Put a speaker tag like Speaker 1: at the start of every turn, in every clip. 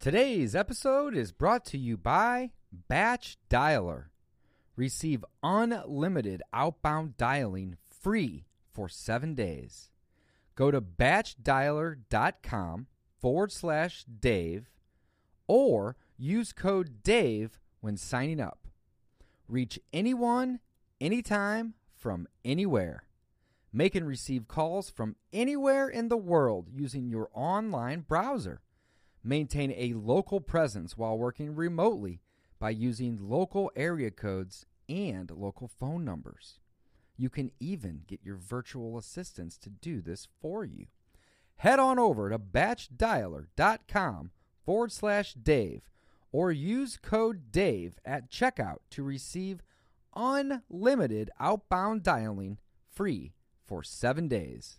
Speaker 1: Today's episode is brought to you by Batch Dialer. Receive unlimited outbound dialing free for seven days. Go to batchdialer.com forward slash Dave or use code DAVE when signing up. Reach anyone, anytime, from anywhere. Make and receive calls from anywhere in the world using your online browser. Maintain a local presence while working remotely by using local area codes and local phone numbers. You can even get your virtual assistants to do this for you. Head on over to batchdialer.com forward slash Dave or use code DAVE at checkout to receive unlimited outbound dialing free for seven days.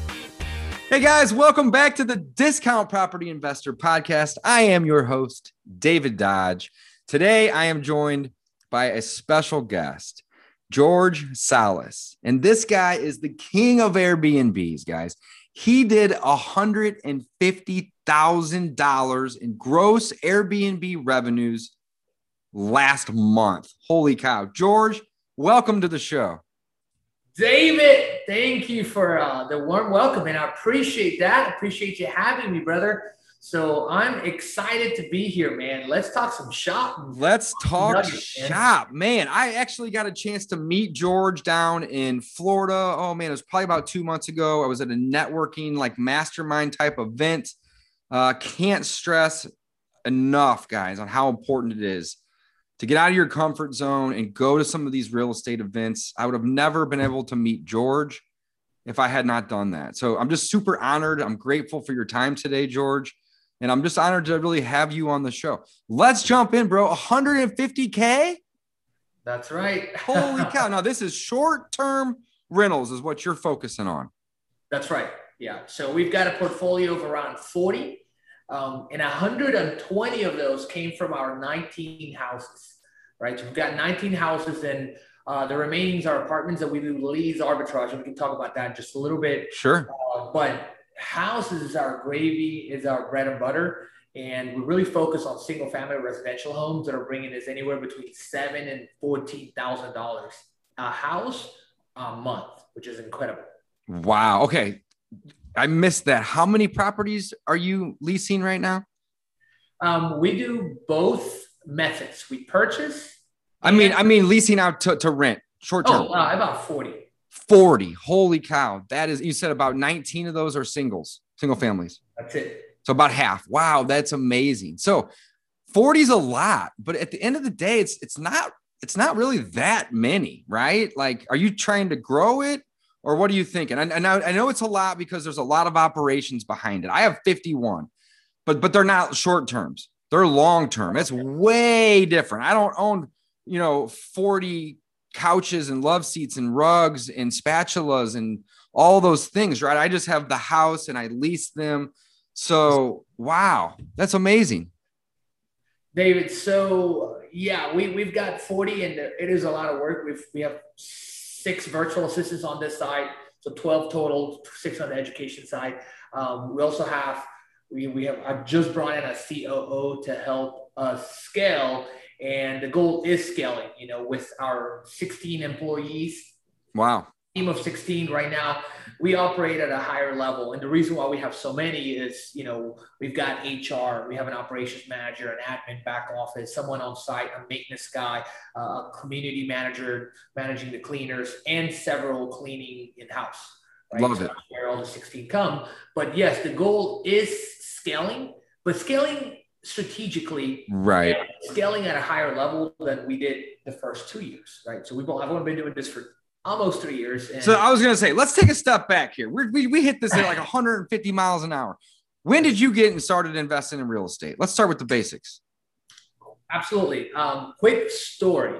Speaker 1: Hey guys, welcome back to the Discount Property Investor Podcast. I am your host, David Dodge. Today I am joined by a special guest, George Salas. And this guy is the king of Airbnbs, guys. He did $150,000 in gross Airbnb revenues last month. Holy cow. George, welcome to the show.
Speaker 2: David, thank you for uh, the warm welcome, and I appreciate that. Appreciate you having me, brother. So I'm excited to be here, man. Let's talk some shop.
Speaker 1: Let's talk Nuggets, shop, man. I actually got a chance to meet George down in Florida. Oh man, it was probably about two months ago. I was at a networking like mastermind type event. Uh, can't stress enough, guys, on how important it is to get out of your comfort zone and go to some of these real estate events. I would have never been able to meet George if I had not done that. So I'm just super honored. I'm grateful for your time today, George. And I'm just honored to really have you on the show. Let's jump in, bro. 150K?
Speaker 2: That's right.
Speaker 1: Holy cow. Now, this is short term rentals, is what you're focusing on.
Speaker 2: That's right. Yeah. So we've got a portfolio of around 40. Um, and 120 of those came from our 19 houses, right? So we've got 19 houses, and uh, the remaining are apartments that we do lease arbitrage. And we can talk about that just a little bit.
Speaker 1: Sure.
Speaker 2: Uh, but houses is our gravy, is our bread and butter. And we really focus on single family residential homes that are bringing us anywhere between seven and fourteen thousand dollars a house a month, which is incredible.
Speaker 1: Wow. Okay, I missed that. How many properties are you leasing right now?
Speaker 2: Um, we do both methods. We purchase.
Speaker 1: I mean, I mean, leasing out to, to rent short term.
Speaker 2: Oh, uh, about 40.
Speaker 1: 40. Holy cow. That is, you said about 19 of those are singles, single families.
Speaker 2: That's it.
Speaker 1: So about half. Wow. That's amazing. So 40 is a lot, but at the end of the day, it's, it's not, it's not really that many, right? Like, are you trying to grow it? Or what are you thinking? And, and I, I know it's a lot because there's a lot of operations behind it. I have 51, but but they're not short terms. They're long term. It's way different. I don't own, you know, 40 couches and love seats and rugs and spatulas and all those things, right? I just have the house and I lease them. So, wow, that's amazing.
Speaker 2: David, so yeah, we, we've got 40 and it is a lot of work. We've, we have six virtual assistants on this side, so 12 total, six on the education side. Um, we also have we, we have I've just brought in a COO to help us scale, and the goal is scaling. You know, with our 16 employees.
Speaker 1: Wow
Speaker 2: team of 16 right now we operate at a higher level. And the reason why we have so many is you know we've got hr we have an operations manager an admin back office someone on site a maintenance guy a community manager managing the cleaners and several cleaning in-house
Speaker 1: right? love
Speaker 2: so
Speaker 1: it.
Speaker 2: where all the 16 come. But yes the goal is scaling but scaling strategically.
Speaker 1: Right.
Speaker 2: Scaling at a higher level than we did the first two years right? So we've only been doing this for almost three years.
Speaker 1: so I was going to say, let's take a step back here. We're, we we hit this at like 150 miles an hour. When did you get and started investing in real estate? Let's start with the basics.
Speaker 2: Absolutely. Um, quick story.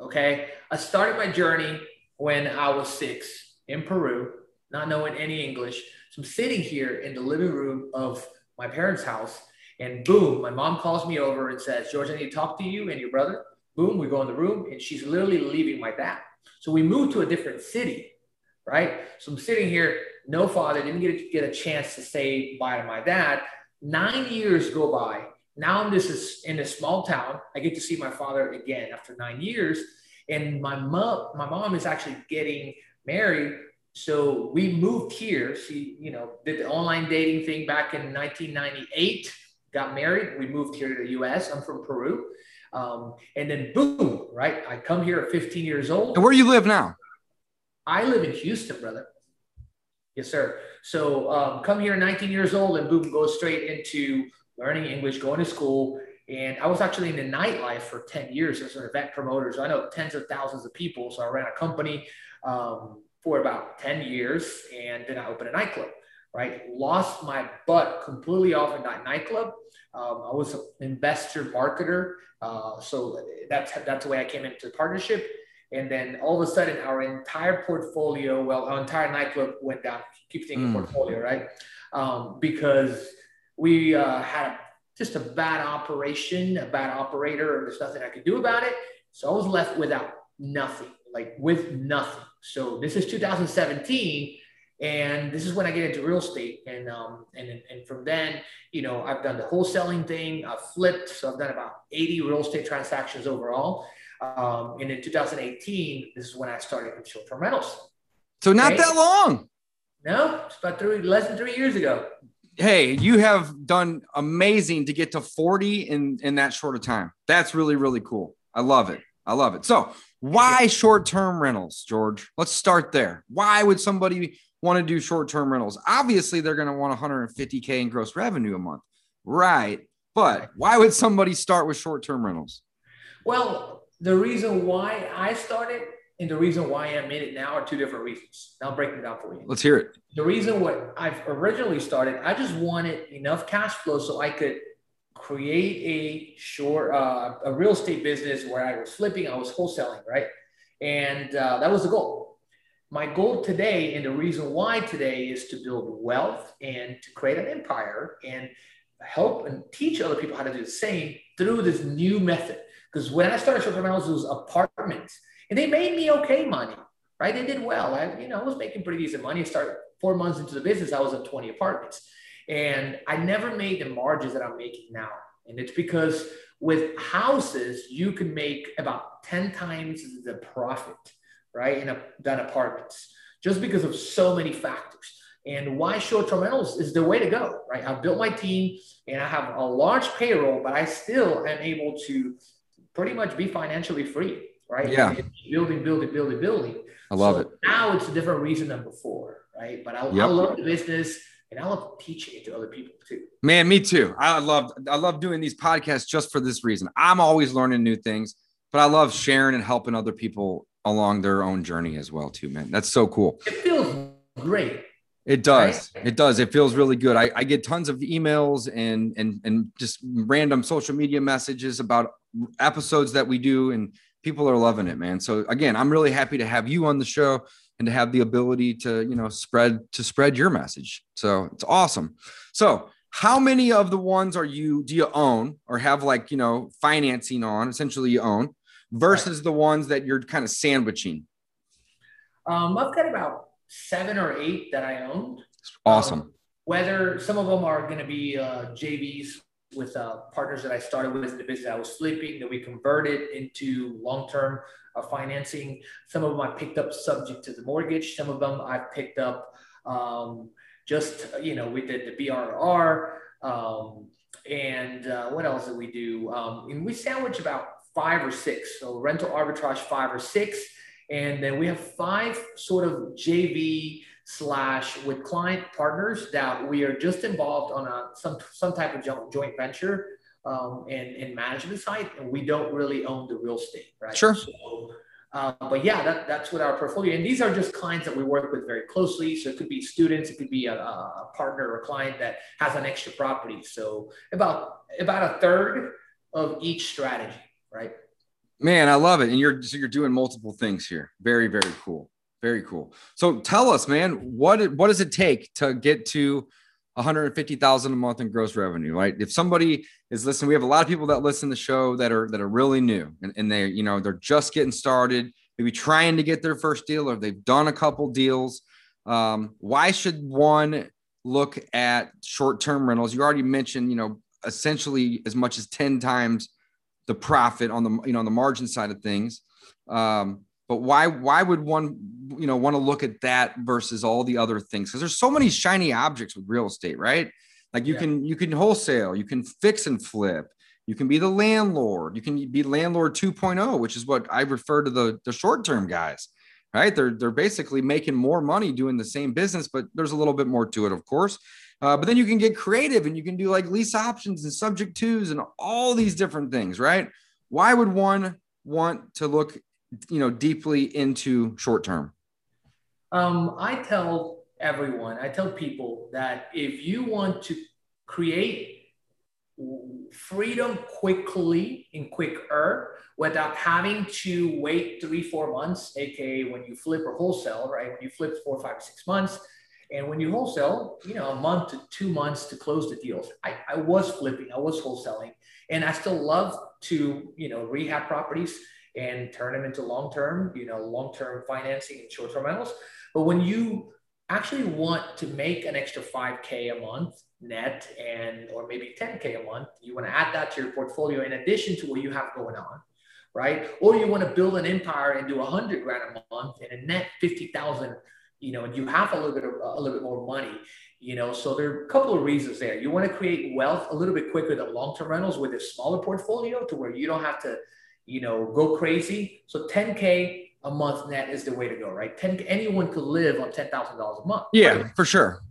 Speaker 2: Okay. I started my journey when I was six in Peru, not knowing any English. So I'm sitting here in the living room of my parents' house, and boom, my mom calls me over and says, George, I need to talk to you and your brother. Boom, we go in the room, and she's literally leaving my dad. So we moved to a different city, right? So I'm sitting here, no father, didn't get a, get a chance to say bye to my dad. Nine years go by. Now I'm this is in a small town. I get to see my father again after nine years. And my mom, my mom is actually getting married. So we moved here. She, you know, did the online dating thing back in 1998, got married. We moved here to the US. I'm from Peru. Um, and then boom, right? I come here at 15 years old.
Speaker 1: And where you live now?
Speaker 2: I live in Houston, brother. Yes, sir. So um, come here 19 years old and boom, go straight into learning English, going to school. And I was actually in the nightlife for 10 years as an event promoter. So I know tens of thousands of people. So I ran a company um, for about 10 years and then I opened a nightclub, right? Lost my butt completely off in that nightclub. Um, I was an investor marketer. Uh, so that's, that's the way I came into the partnership. And then all of a sudden, our entire portfolio, well, our entire nightclub went down. Keep thinking mm. portfolio, right? Um, because we uh, had just a bad operation, a bad operator, and there's nothing I could do about it. So I was left without nothing, like with nothing. So this is 2017, and this is when I get into real estate. And um, and and from then, you know, I've done the wholesaling thing. I've flipped, so I've done about 80 real estate transactions overall. Um, and in 2018, this is when I started in short-term rentals.
Speaker 1: So not okay? that long.
Speaker 2: No, it's about three, less than three years ago
Speaker 1: hey, you have done amazing to get to 40 in in that short of time. That's really really cool. I love it. I love it. So, why short-term rentals, George? Let's start there. Why would somebody want to do short-term rentals? Obviously, they're going to want 150k in gross revenue a month. Right. But why would somebody start with short-term rentals?
Speaker 2: Well, the reason why I started and the reason why I'm in it now are two different reasons. I'll break them down for you.
Speaker 1: Let's hear it.
Speaker 2: The reason what I've originally started, I just wanted enough cash flow so I could create a short, uh, a real estate business where I was flipping, I was wholesaling, right? And uh, that was the goal. My goal today, and the reason why today is to build wealth and to create an empire and help and teach other people how to do the same through this new method. Because when I started short-term rentals, it was apartments and they made me okay money, right? They did well. I, you know, I was making pretty decent money. I started four months into the business, I was at 20 apartments. And I never made the margins that I'm making now. And it's because with houses, you can make about 10 times the profit, right? In a, than apartments, just because of so many factors. And why short-term rentals is the way to go, right? I've built my team and I have a large payroll, but I still am able to pretty much be financially free right?
Speaker 1: Yeah.
Speaker 2: Building, building, building, building.
Speaker 1: I love so it.
Speaker 2: Now it's a different reason than before, right? But I, yep. I love the business and I love teaching it to other people too.
Speaker 1: Man, me too. I love I love doing these podcasts just for this reason. I'm always learning new things, but I love sharing and helping other people along their own journey as well too, man. That's so cool.
Speaker 2: It feels great.
Speaker 1: It does. Right? It does. It feels really good. I, I get tons of emails and and and just random social media messages about episodes that we do and people are loving it, man. So again, I'm really happy to have you on the show and to have the ability to, you know, spread to spread your message. So it's awesome. So how many of the ones are you do you own or have like, you know, financing on essentially you own versus right. the ones that you're kind of sandwiching?
Speaker 2: Um, I've got about seven or eight that I own.
Speaker 1: Awesome. Um,
Speaker 2: whether some of them are going to be uh, JVs with uh, partners that I started with in the business I was flipping that we converted into long-term uh, financing. Some of them I picked up subject to the mortgage. Some of them I picked up um, just, you know, we did the BRR. Um, and uh, what else did we do? Um, and we sandwich about five or six. So rental arbitrage, five or six. And then we have five sort of JV slash with client partners that we are just involved on a some some type of joint venture um, and, and management side, and we don't really own the real estate, right?
Speaker 1: Sure.
Speaker 2: So, Uh, but yeah, that, that's what our portfolio. And these are just clients that we work with very closely. So it could be students, it could be a, a partner or a client that has an extra property. So about about a third of each strategy, right?
Speaker 1: Man, I love it. And you're so you're doing multiple things here. Very, very cool. Very cool. So tell us, man, what what does it take to get to 150,000 a month in gross revenue, right? If somebody is listening, we have a lot of people that listen to the show that are that are really new and, and they, you know, they're just getting started, maybe trying to get their first deal or they've done a couple deals. Um, why should one look at short-term rentals? You already mentioned, you know, essentially as much as 10 times the profit on the you know on the margin side of things. Um, but why why would one you know want to look at that versus all the other things because there's so many shiny objects with real estate right like you yeah. can you can wholesale you can fix and flip you can be the landlord you can be landlord 2.0 which is what i refer to the the short term guys right they're they're basically making more money doing the same business but there's a little bit more to it of course uh, but then you can get creative and you can do like lease options and subject twos and all these different things right? Why would one want to look you know deeply into short term?
Speaker 2: Um, i tell everyone i tell people that if you want to create freedom quickly and quicker without having to wait three four months aka when you flip or wholesale right? When you flip four five six months and when you wholesale you know a month to two months to close the deals i, I was flipping i was wholesaling and i still love to you know rehab properties and turn them into long-term, you know, long-term financing and short-term rentals. But when you actually want to make an extra 5k a month net and or maybe 10k a month, you want to add that to your portfolio in addition to what you have going on, right? Or you want to build an empire and do 100 grand a month and a net 50,000, you know, and you have a little bit of a little bit more money you know so there are a couple of reasons there you want to create wealth a little bit quicker than long-term rentals with a smaller portfolio to where you don't have to you know, go crazy. So 10K a month net is the way to go, right? 10 anyone could live on $10,000 a month.
Speaker 1: Yeah,
Speaker 2: right?
Speaker 1: for sure.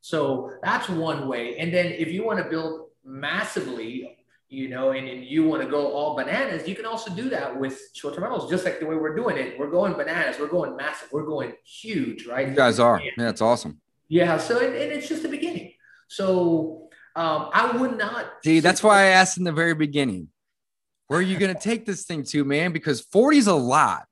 Speaker 2: So that's one way. And then if you want to build massively, you know, and, and you want to go all bananas, you can also do that with short-term rentals, just like the way we're doing it. We're going bananas. We're going massive. We're going huge, right?
Speaker 1: You guys are. Yeah, it's awesome.
Speaker 2: Yeah. So and, and it's just the beginning. So um, I would not.
Speaker 1: See, that's why I asked in the very beginning where are you going to take this thing to, man? Because 40 is a lot,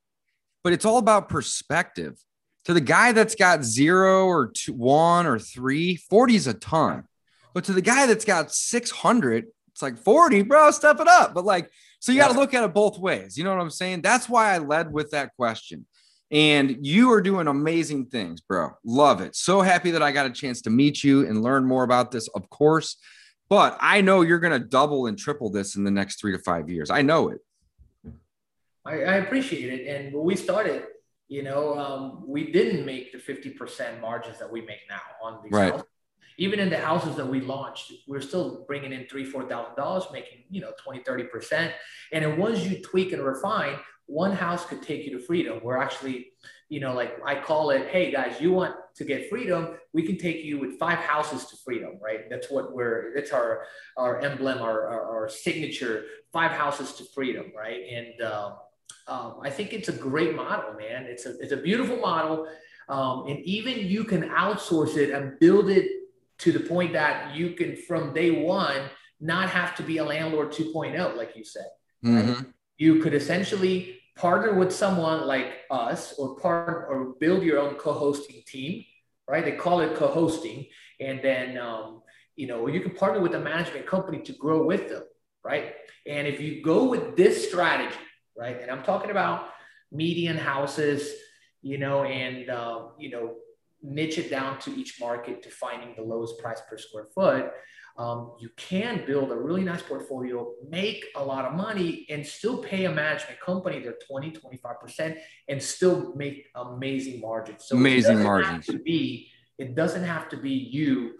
Speaker 1: but it's all about perspective. To the guy that's got zero or two, one or three, 40 is a ton. But to the guy that's got 600, it's like 40, bro, step it up. But like, so you got to look at it both ways. You know what I'm saying? That's why I led with that question. And you are doing amazing things, bro. Love it. So happy that I got a chance to meet you and learn more about this, of course. But I know you're going to double and triple this in the next three to five years. I know it.
Speaker 2: I, I appreciate it. And when we started, you know, um, we didn't make the 50% margins that we make now on these
Speaker 1: right.
Speaker 2: houses. Even in the houses that we launched, we're still bringing in three, four thousand dollars, making you know 20, 30 percent. And then once you tweak and refine, one house could take you to freedom. We're actually you know, like I call it, hey guys, you want to get freedom? We can take you with five houses to freedom, right? That's what we're, that's our, our emblem, our, our, our signature, five houses to freedom, right? And um, um, I think it's a great model, man. It's a, it's a beautiful model. Um, and even you can outsource it and build it to the point that you can, from day one, not have to be a landlord 2.0, like you said. Mm-hmm. You could essentially partner with someone like us or part or build your own co-hosting team right they call it co-hosting and then um, you know you can partner with a management company to grow with them right and if you go with this strategy right and i'm talking about median houses you know and uh, you know niche it down to each market to finding the lowest price per square foot um, you can build a really nice portfolio, make a lot of money, and still pay a management company their 20, 25%, and still make amazing margins.
Speaker 1: So amazing margins.
Speaker 2: to be, it doesn't have to be you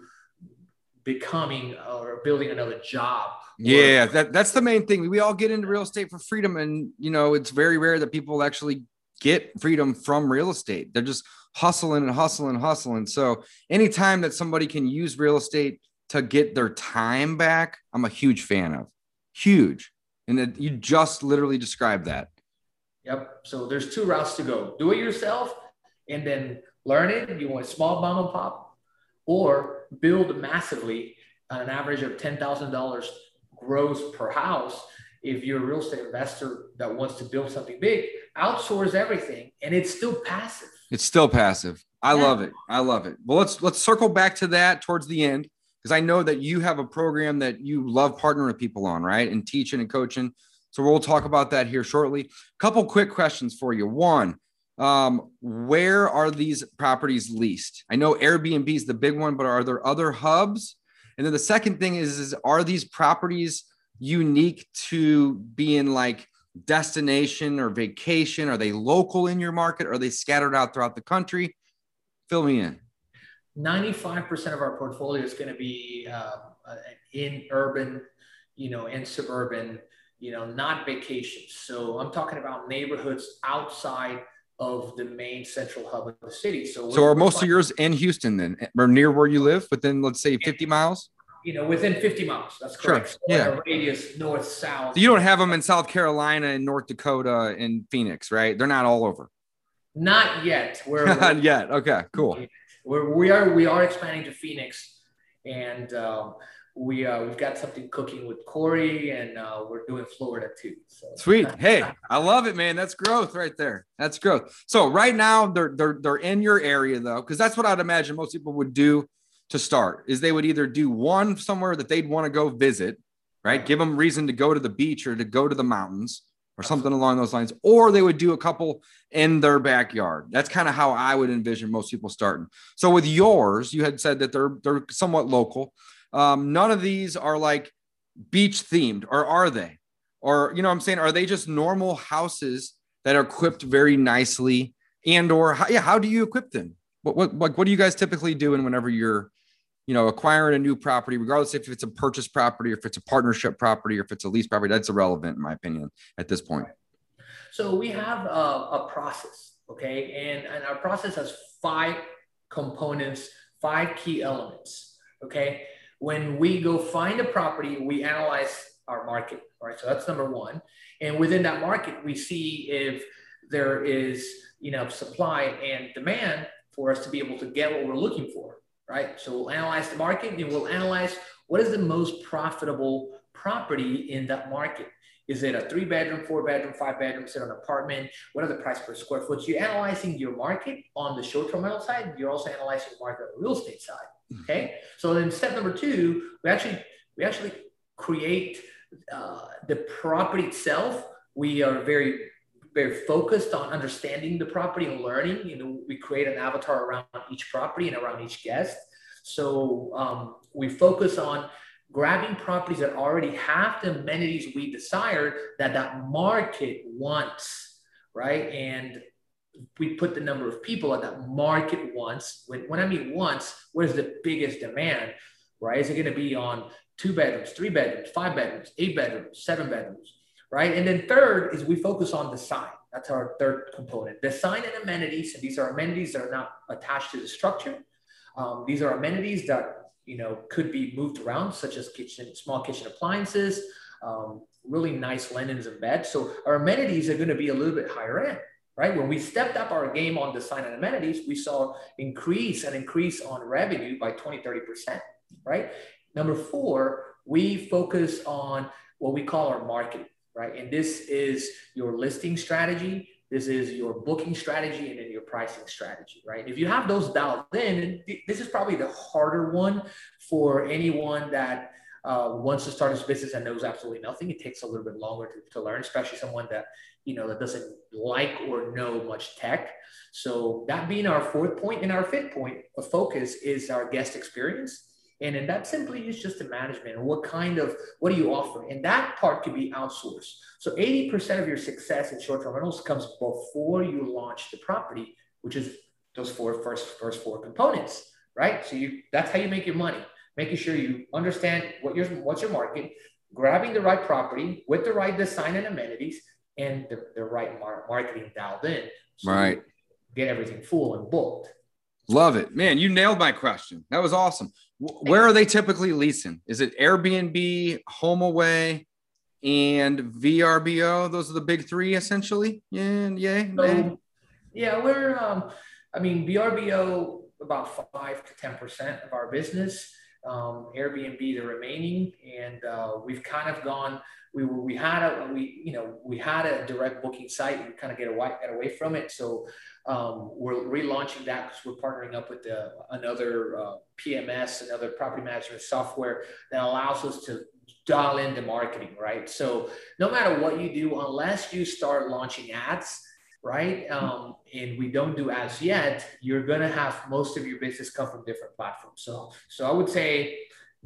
Speaker 2: becoming or building another job.
Speaker 1: Yeah, that, that's the main thing. We all get into real estate for freedom, and you know, it's very rare that people actually get freedom from real estate. They're just hustling and hustling and hustling. So anytime that somebody can use real estate to get their time back, I'm a huge fan of. Huge. And that you just literally described that.
Speaker 2: Yep. So there's two routes to go. Do it yourself and then learn it. You want small mom and pop or build massively an average of $10,000 gross per house. If you're a real estate investor that wants to build something big, outsource everything and it's still passive.
Speaker 1: It's still passive. I yeah. love it. I love it. Well, let's let's circle back to that towards the end because I know that you have a program that you love partnering with people on, right? And teaching and coaching. So we'll talk about that here shortly. Couple quick questions for you. One, um, where are these properties leased? I know Airbnb is the big one, but are there other hubs? And then the second thing is, is are these properties unique to being like destination or vacation? Are they local in your market? Are they scattered out throughout the country? Fill me in.
Speaker 2: 95% of our portfolio is going to be uh, in urban, you know, and suburban, you know, not vacations. So I'm talking about neighborhoods outside of the main central hub of the city. So,
Speaker 1: so are most of yours in Houston then, or near where you live, within let's say 50 miles?
Speaker 2: You know, within 50 miles. That's correct. Sure.
Speaker 1: So yeah.
Speaker 2: radius north south.
Speaker 1: So you don't have them in South Carolina and North Dakota and Phoenix, right? They're not all over.
Speaker 2: Not yet.
Speaker 1: We're, not yet. Okay, cool.
Speaker 2: We're, we are we are expanding to Phoenix, and um, we uh, we've got something cooking with Corey, and uh, we're doing Florida too. So.
Speaker 1: Sweet. Hey, I love it, man. That's growth right there. That's growth. So right now they're they're they're in your area though, because that's what I'd imagine most people would do to start. Is they would either do one somewhere that they'd want to go visit, right? Give them reason to go to the beach or to go to the mountains or something along those lines, or they would do a couple in their backyard. That's kind of how I would envision most people starting. So with yours, you had said that they're they're somewhat local. Um, none of these are like beach themed, or are they? Or you know, I'm saying, are they just normal houses that are equipped very nicely? And or how, yeah, how do you equip them? What what like what do you guys typically do? And whenever you're you know, acquiring a new property, regardless if it's a purchase property or if it's a partnership property or if it's a lease property, that's irrelevant in my opinion at this point.
Speaker 2: So we have a, a process, okay, and and our process has five components, five key elements, okay. When we go find a property, we analyze our market, right? So that's number one, and within that market, we see if there is know supply and demand for us to be able to get what we're looking for right? So we'll analyze the market and we'll analyze what is the most profitable property in that market. Is it a three bedroom, four bedroom, five bedroom, is it an apartment? What are the price per square foot? So you're analyzing your market on the short term rental side. You're also analyzing the market on the real estate side. Mm-hmm. Okay. So then step number two, we actually we actually create uh, the property itself. We are very very focused on understanding the property and learning. You know, we create an avatar around each property and around each guest. So um, we focus on grabbing properties that already have the amenities we desire that that market wants, right? And we put the number of people that that market wants. When, when I mean wants, where's the biggest demand, right? Is it going to be on two bedrooms, three bedrooms, five bedrooms, eight bedrooms, seven bedrooms? Right? And then third is we focus on design. That's our third component. Design and amenities, and these are amenities that are not attached to the structure. Um, these are amenities that you know could be moved around, such as kitchen, small kitchen appliances, um, really nice linens and beds. So our amenities are going to be a little bit higher end, right? When we stepped up our game on design and amenities, we saw increase and increase on revenue by 20, 30%, right? Number four, we focus on what we call our marketing right? And this is your listing strategy, this is your booking strategy, and then your pricing strategy, right? If you have those dialed in, this is probably the harder one for anyone that uh, wants to start his business and knows absolutely nothing. It takes a little bit longer to, to learn, especially someone that you know that doesn't like or know much tech. So that being our fourth point, and our fifth point of focus is our guest experience and then that simply is just the management and what kind of, what do you offer? And that part could be outsourced. So 80% of your success in short-term rentals comes before you launch the property, which is those four first, first four components, right? So you, that's how you make your money, making sure you understand what your, what's your market, grabbing the right property with the right design and amenities and the, the right mar- marketing dialed in.
Speaker 1: So right.
Speaker 2: get everything full and booked.
Speaker 1: Love it, man. You nailed my question. That was awesome. Where are they typically leasing? Is it Airbnb, HomeAway? and VRBO. Those are the big three essentially. Yeah, yeah.
Speaker 2: So, yeah, we're um, I mean VRBO about five to ten percent of our business. Um, Airbnb the remaining, and uh, we've kind of gone. We were, we had a we you know we had a direct booking site. We kind of get away get away from it. So um, we're relaunching that because we're partnering up with the, another uh, PMS, another property management software that allows us to dial in the marketing, right? So no matter what you do, unless you start launching ads, right? Um, and we don't do ads yet, you're gonna have most of your business come from different platforms. So, so I would say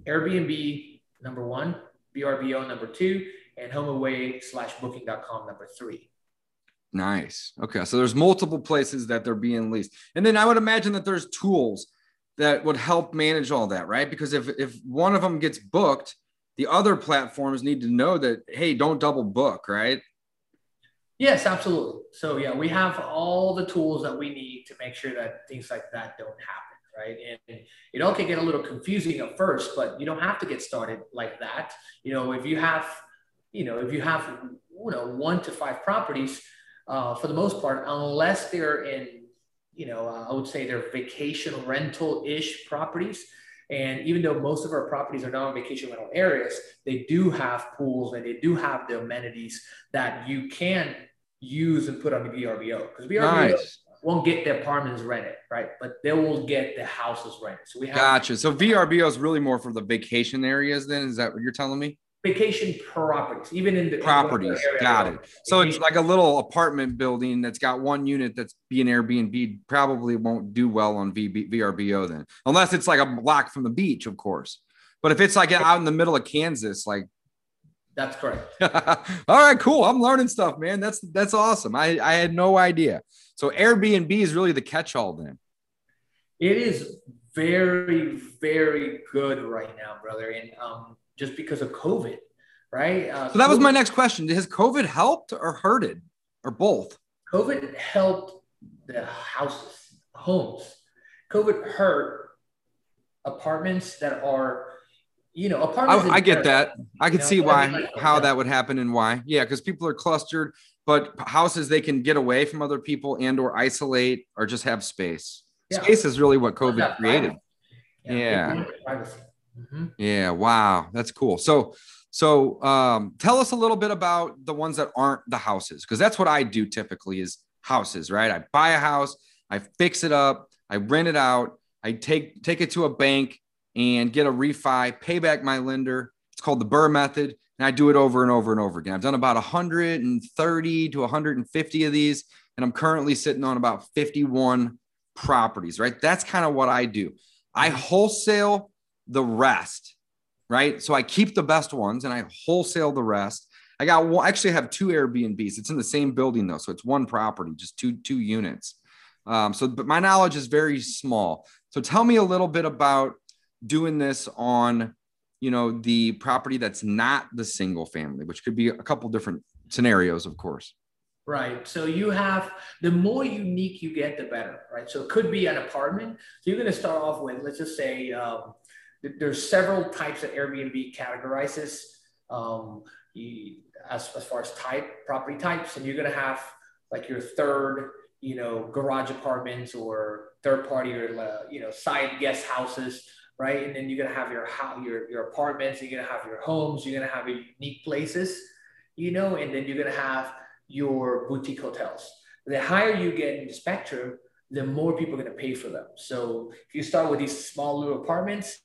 Speaker 2: Airbnb number one, VRBO number two, and HomeAway slash Booking.com number three.
Speaker 1: Nice. Okay, so there's multiple places that they're being leased, and then I would imagine that there's tools that would help manage all that, right? Because if if one of them gets booked, the other platforms need to know that hey don't double book right?
Speaker 2: Yes absolutely. So yeah we have all the tools that we need to make sure that things like that don't happen right? And it all can get a little confusing at first but you don't have to get started like that. You know if you have you know if you have you know one to five properties uh, for the most part unless they're in you know uh, i would say they're vacation rental ish properties and even though most of our properties are not vacation rental areas, they do have pools and they do have the amenities that you can use and put on the VRBO because VRBO nice. won't get the apartments rented, right? But they will get the houses rented. So we have
Speaker 1: gotcha. So VRBO is really more for the vacation areas. Then is that what you're telling me?
Speaker 2: Vacation properties, even in the
Speaker 1: properties. In got it. So it's like a little apartment building that's got one unit that's being Airbnb. Probably won't do well on VB, VRBO then, unless it's like a block from the beach, of course. But if it's like out in the middle of Kansas, like
Speaker 2: that's correct.
Speaker 1: All right, cool. I'm learning stuff, man. That's that's awesome. I I had no idea. So Airbnb is really the catch-all then.
Speaker 2: It is very very good right now, brother. And um, just because of COVID, right?
Speaker 1: Uh, so that was my next question. Has COVID helped or hurted or both?
Speaker 2: COVID helped the houses, homes. COVID hurt apartments that are, you know, apartments.
Speaker 1: I, I get that. I can see why, like, how that would happen and why. Yeah, because people are clustered, but houses they can get away from other people and or isolate or just have space. Yeah. Space is really what COVID created. Yeah. yeah. Mm-hmm. Yeah. Wow. That's cool. So, so um, tell us a little bit about the ones that aren't the houses, because that's what I do typically is houses, right? I buy a house, I fix it up, I rent it out, I take take it to a bank and get a refi, pay back my lender. It's called the Burr method, and I do it over and over and over again. I've done about 130 to 150 of these, and I'm currently sitting on about 51 properties, right? That's kind of what I do. I mm-hmm. wholesale the rest, right? So I keep the best ones and I wholesale the rest. I got one, actually have two Airbnbs. It's in the same building though, so it's one property, just two two units. Um, so, but my knowledge is very small. So tell me a little bit about doing this on, you know, the property that's not the single family, which could be a couple different scenarios, of course.
Speaker 2: Right. So you have the more unique you get, the better. Right. So it could be an apartment. So you're going to start off with, let's just say, um, there's several types that Airbnb categorizes um, you, as, as far as type, property types. And you're to have like your third, you know, garage apartments or third party or, uh, you know, side guest houses, right? And then you're to have your, your, your apartments, you're to have your homes, you're to have your unique places, you know, and then you're to have your boutique hotels. The higher you get in the spectrum, the more people are to pay for them. So if you start with these small little apartments,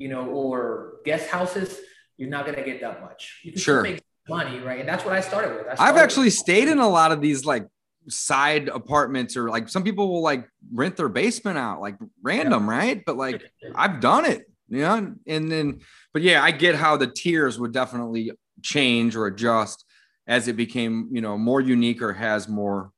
Speaker 2: you know, or guest houses, you're not going to get that much. You can sure. make money, right? And that's what I started with. I started
Speaker 1: I've actually with- stayed in a lot of these like side apartments or like some people will like rent their basement out like random, yeah. right? But like I've done it, you know, and then, but yeah, I get how the tiers would definitely change or adjust as it became, you know, more unique or has more,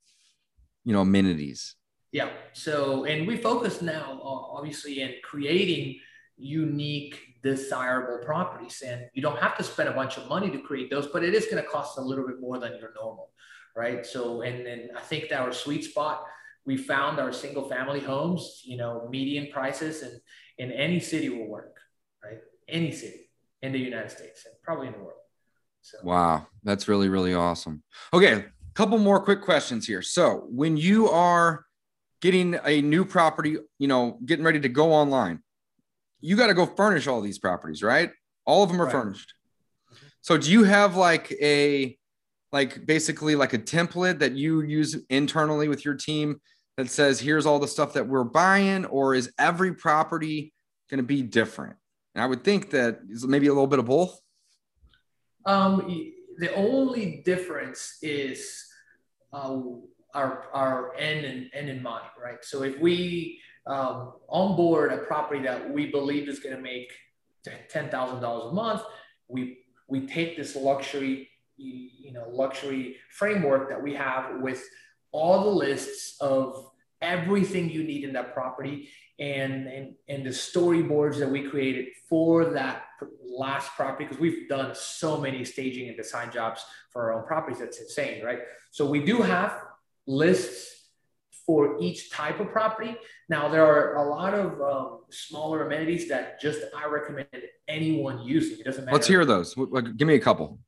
Speaker 1: you know, amenities.
Speaker 2: Yeah. So, and we focus now, uh, obviously, in creating unique, desirable properties. And you don't have to spend a bunch of money to create those, but it is going to cost a little bit more than your normal, right? So, and then I think that our sweet spot, we found our single family homes, you know, median prices and in any city will work, right? Any city in the United States and probably in the world. So.
Speaker 1: Wow, that's really really awesome. Okay, a couple more quick questions here. So when you are getting a new property, you know, getting ready to go online, you got to go furnish all these properties, right? All of them are
Speaker 2: Right.
Speaker 1: furnished. So do you have like a like basically like a template that you use internally with your team that says here's all the stuff that we're buying or is every property going to be different? And I would think that is maybe a little bit of both.
Speaker 2: Um, the only difference is uh, our our end and end in mind, right? So if we um, onboard a property that we believe is going to make ten thousand dollars a month, we we take this luxury you you know luxury framework that we have with all the lists of everything you need in that property and and and the storyboards that we created for that last property because we've done so many staging and design jobs for our own properties. That's insane right? So we do have lists for each type of property now there are a lot of um, smaller amenities that just i recommend anyone using it doesn't matter
Speaker 1: Let's hear those. Give me a couple.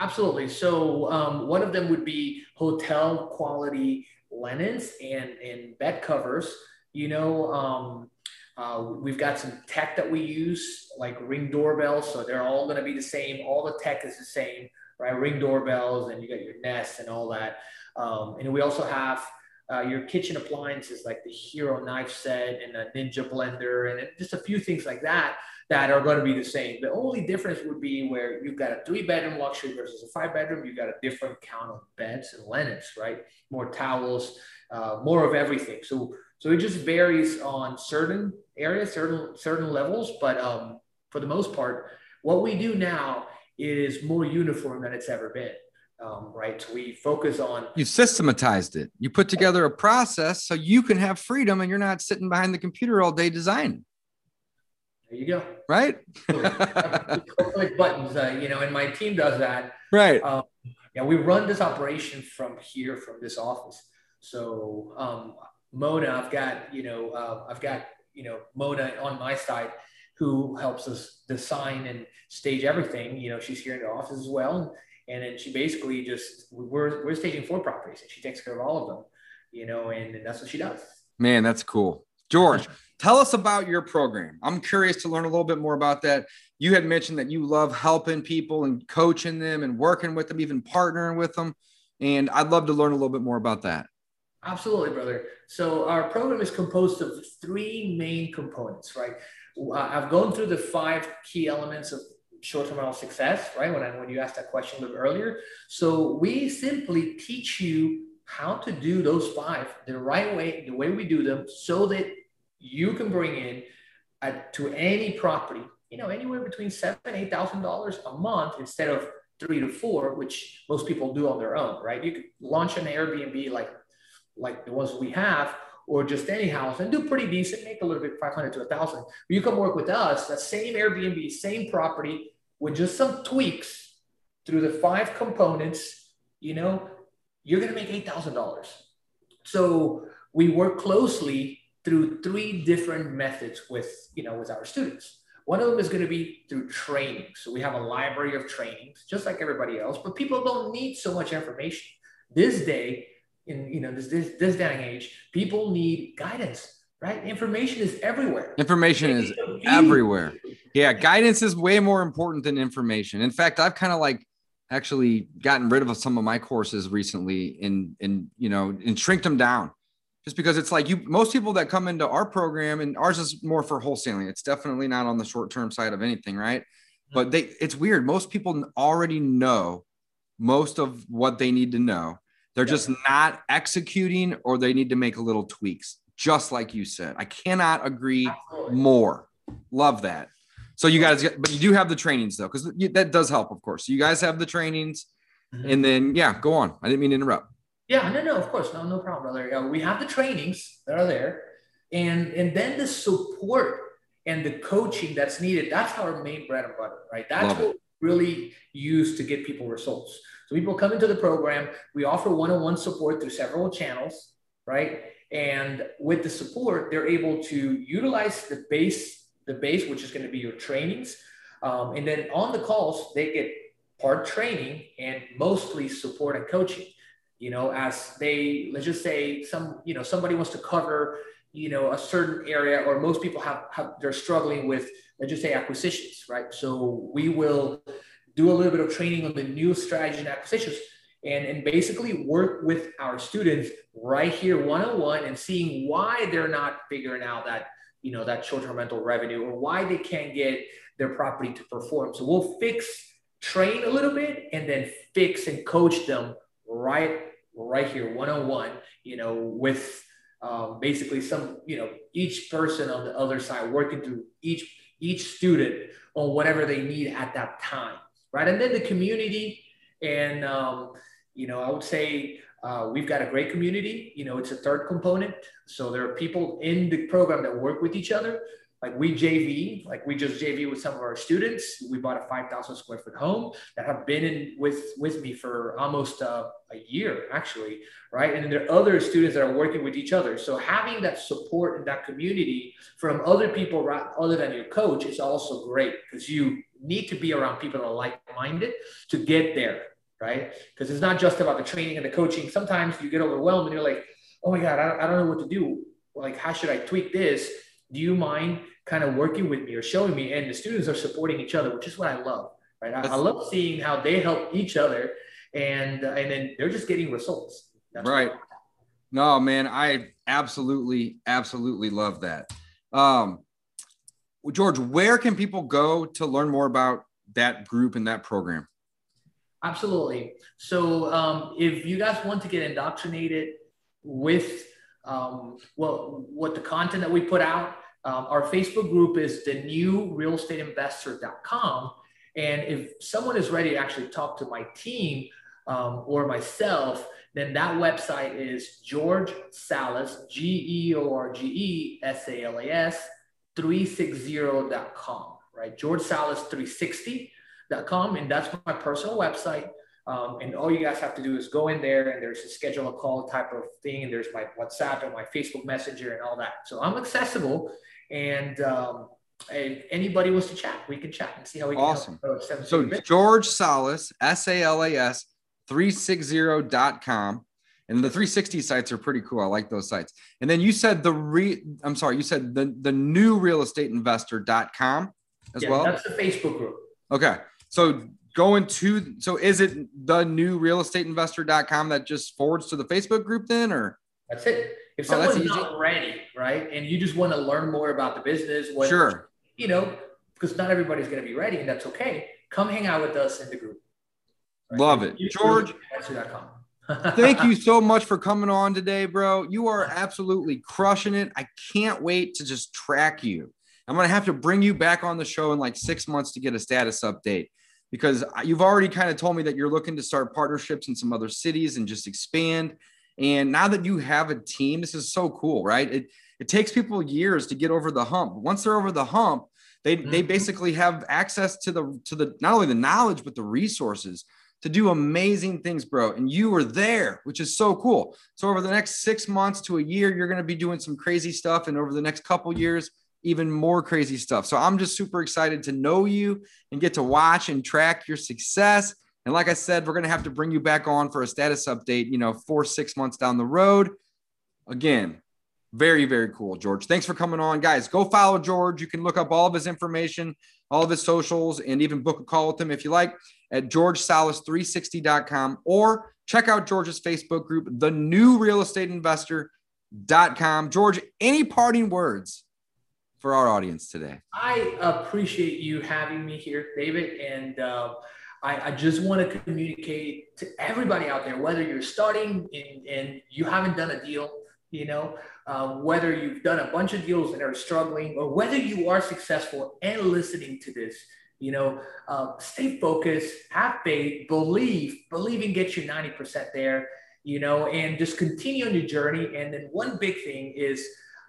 Speaker 2: Absolutely. So um, one of them would be hotel quality linens and, and bed covers. You know, um, uh, we've got some tech that we use, like ring doorbells. So they're all going to be the same. All the tech is the same, right? Ring doorbells, and you got your Nest and all that. Um, and we also have uh, your kitchen appliances like the Hero knife set and a Ninja blender, and just a few things like that that are going to be the same. The only difference would be where you've got a three bedroom luxury versus a five bedroom, you've got a different count of beds and linens, right? More towels, uh, more of everything. So so it just varies on certain areas, certain certain levels, but um, for the most part, what we do now is more uniform than it's ever been. Um, right, so we focus on
Speaker 1: You systematized it. You put together a process so you can have freedom and you're not sitting behind the computer all day designing,
Speaker 2: there you go,
Speaker 1: right?
Speaker 2: click buttons. Uh, you know, and my team does that.
Speaker 1: right.
Speaker 2: Um, yeah, we run this operation from here, from this office. So um, Mona, I've got you know, uh, I've got you know Mona on my side who helps us design and stage everything. You know, she's here in the office as well, and then she basically just we're we're staging four properties, and she takes care of all of them. You know, and, and that's what she does.
Speaker 1: Man, that's cool. George, tell us about your program. I'm curious to learn a little bit more about that. You had mentioned that you love helping people and coaching them and working with them, even partnering with them. And I'd love to learn a little bit more about that.
Speaker 2: Absolutely, brother. So our program is composed of three main components, right? I've gone through the five key elements of short-term rental success, right? When I when you asked that question a little earlier. So we simply teach you how to do those five the right way, the way we do them, so that you can bring in uh, to any property, you know, anywhere between seven eight thousand dollars a month instead of three to four, which most people do on their own, right? You could launch an Airbnb like like the ones we have, or just any house and do pretty decent, make a little bit 500 to a thousand. You come work with us, that same Airbnb, same property with just some tweaks through the five components, you know, you're going to make $8,000. So we work closely through three different methods with, you know, with our students. One of them is going to be through training. So we have a library of trainings, just like everybody else, but people don't need so much information. This day, in you know this this, this day and age, people need guidance, right? Information is everywhere.
Speaker 1: Information is
Speaker 2: need to be-
Speaker 1: everywhere. Yeah, guidance is way more important than information. In fact, I've kind of like actually gotten rid of some of my courses recently and and you know and shrinked them down just because it's like you most people that come into our program and ours is more for wholesaling it's definitely not on the short term side of anything right but they it's weird most people already know most of what they need to know they're just not executing or they need to make a little tweaks just like you said i cannot agree
Speaker 2: Absolutely.
Speaker 1: more love that so you guys but you do have the trainings though because that does help of course you guys have the trainings
Speaker 2: Mhm.
Speaker 1: and then yeah go on i didn't mean to interrupt
Speaker 2: Yeah, no, no, of course, no, no problem, brother. Uh, we have the trainings that are there, and and then the support and the coaching that's needed. That's our main bread and butter, right? That's
Speaker 1: Love it.
Speaker 2: what we really use to get people results. So people come into the program. We offer one-on-one support through several channels, right? And with the support, they're able to utilize the base, the base, which is going to be your trainings, um, and then on the calls, they get part training and mostly support and coaching. You know, as they let's just say some you know somebody wants to cover you know a certain area, or most people have, have they're struggling with let's just say acquisitions, right? So we will do a little bit of training on the new strategy and acquisitions and, and basically work with our students right here one-on-one and seeing why they're not figuring out that you know that short-term rental revenue or why they can't get their property to perform. So we'll fix train a little bit and then fix and coach them right right here one-on-one you know with um, basically some you know each person on the other side working through each each student on whatever they need at that time right? And then the community and um, you know, I would say uh, we've got a great community. You know, it's a third component. So there are people in the program that work with each other. Like we JV, like we just JV with some of our students. We bought a 5,000 square foot home that have been in with with me for almost uh, a year, actually, right? And then there are other students that are working with each other. So having that support in that community from other people other than your coach is also great because you need to be around people that are like-minded to get there right? Because it's not just about the training and the coaching. Sometimes you get overwhelmed and you're like, oh my God, I don't, I don't know what to do. Like, how should I tweak this? Do you mind kind of working with me or showing me? And the students are supporting each other, which is what I love, right? I, I love seeing how they help each other and, and then they're just getting results.
Speaker 1: That's right. No, man, I absolutely, absolutely love that. Um, George, where can people go to learn more about that group and that program?
Speaker 2: Absolutely. So um, if you guys want to get indoctrinated with um, well, what the content that we put out, um, our Facebook group is the new realestateinvestor.com. And if someone is ready to actually talk to my team um, or myself, then that website is George Salas, G E O R G E S A L A S 360.com, right? George Salas 360 com, and that's my personal website. Um, and all you guys have to do is go in there and there's a schedule a call type of thing. And there's my WhatsApp and my Facebook Messenger and all that. So I'm accessible. And um, anybody wants to chat, we can chat and see how we can
Speaker 1: awesome. So George Salas, S A L A S 360.com. And the 360 sites are pretty cool. I like those sites. And then you said the re I'm sorry, you said the, the new real estate investor.com as
Speaker 2: yeah,
Speaker 1: well.
Speaker 2: That's the Facebook group.
Speaker 1: Okay. So going to so is it the new realestateinvestor.com that just forwards to the Facebook group then or
Speaker 2: that's it. If oh, someone's not ready, right, and you just want to learn more about the business, what
Speaker 1: sure,
Speaker 2: you know, because not everybody's going to be ready, and that's okay. Come hang out with us in the group.
Speaker 1: Right? Love it, George. thank you so much for coming on today, bro. You are absolutely crushing it. I can't wait to just track you. I'm going to have to bring you back on the show in like six months to get a status update because you've already kind of told me that you're looking to start partnerships in some other cities and just expand. And now that you have a team, this is so cool, right? It it takes people years to get over the hump. Once they're over the hump, they mm-hmm. they basically have access to the to the not only the knowledge but the resources to do amazing things, bro. And you were there, which is so cool. So over the next six months to a year, you're going to be doing some crazy stuff, and over the next couple years, even more crazy stuff. So I'm just super excited to know you and get to watch and track your success. And like I said, we're going to have to bring you back on for a status update, you know, four, six months down the road. Again, very, very cool, George. Thanks for coming on. Guys, go follow George. You can look up all of his information, all of his socials, and even book a call with him if you like at georgesalas360.com or check out George's Facebook group, The New Real Estate Investor.com. George, any parting words for our audience today?
Speaker 2: I appreciate you having me here, David. And uh, I, I, just want to communicate to everybody out there, whether you're starting and, and you haven't done a deal, you know, uh, whether you've done a bunch of deals and are struggling, or whether you are successful and listening to this, you know, uh, stay focused, have faith, believe, believing gets you 90% there, you know, and just continue on your journey. And then one big thing is,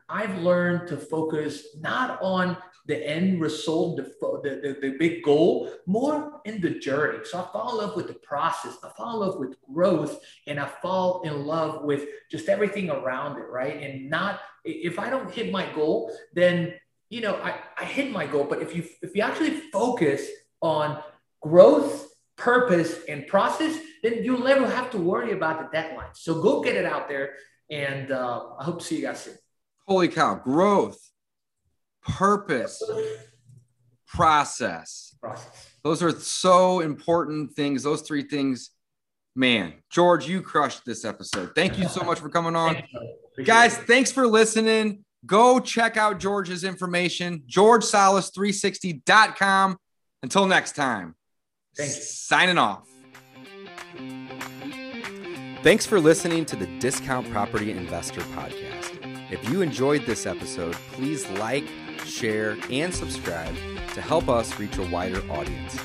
Speaker 2: I've learned to focus not on the end result, the, the, the, big goal, more in the journey. So I fall in love with the process. I fall in love with growth and I fall in love with just everything around it, right? And not, if I don't hit my goal, then, you know, I, I hit my goal. But if you, if you actually focus on growth, purpose and process, then you'll never have to worry about the deadline. So go get it out there. And uh, I hope to see you guys soon.
Speaker 3: Holy cow. Growth, purpose, process.
Speaker 2: Process.
Speaker 3: Those are so important things. Those three things, man. George, you crushed this episode. Thank you so much for coming on. Guys, thanks for listening. Go check out George's information, georgesalas360.com. Until next time,
Speaker 2: Thank you.
Speaker 3: signing off.
Speaker 1: Thanks for listening to the Discount Property Investor Podcast. If you enjoyed this episode, please like, share, and subscribe to help us reach a wider audience.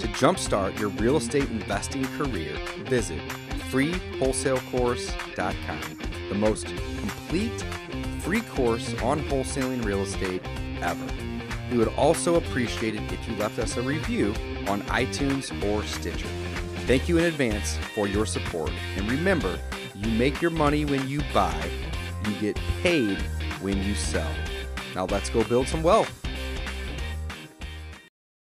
Speaker 1: To jumpstart your real estate investing career, visit freewholesalecourse.com, the most complete free course on wholesaling real estate ever. We would also appreciate it if you left us a review on iTunes or Stitcher. Thank you in advance for your support. And remember, you make your money when you buy, you get paid when you sell. Now let's go build some wealth.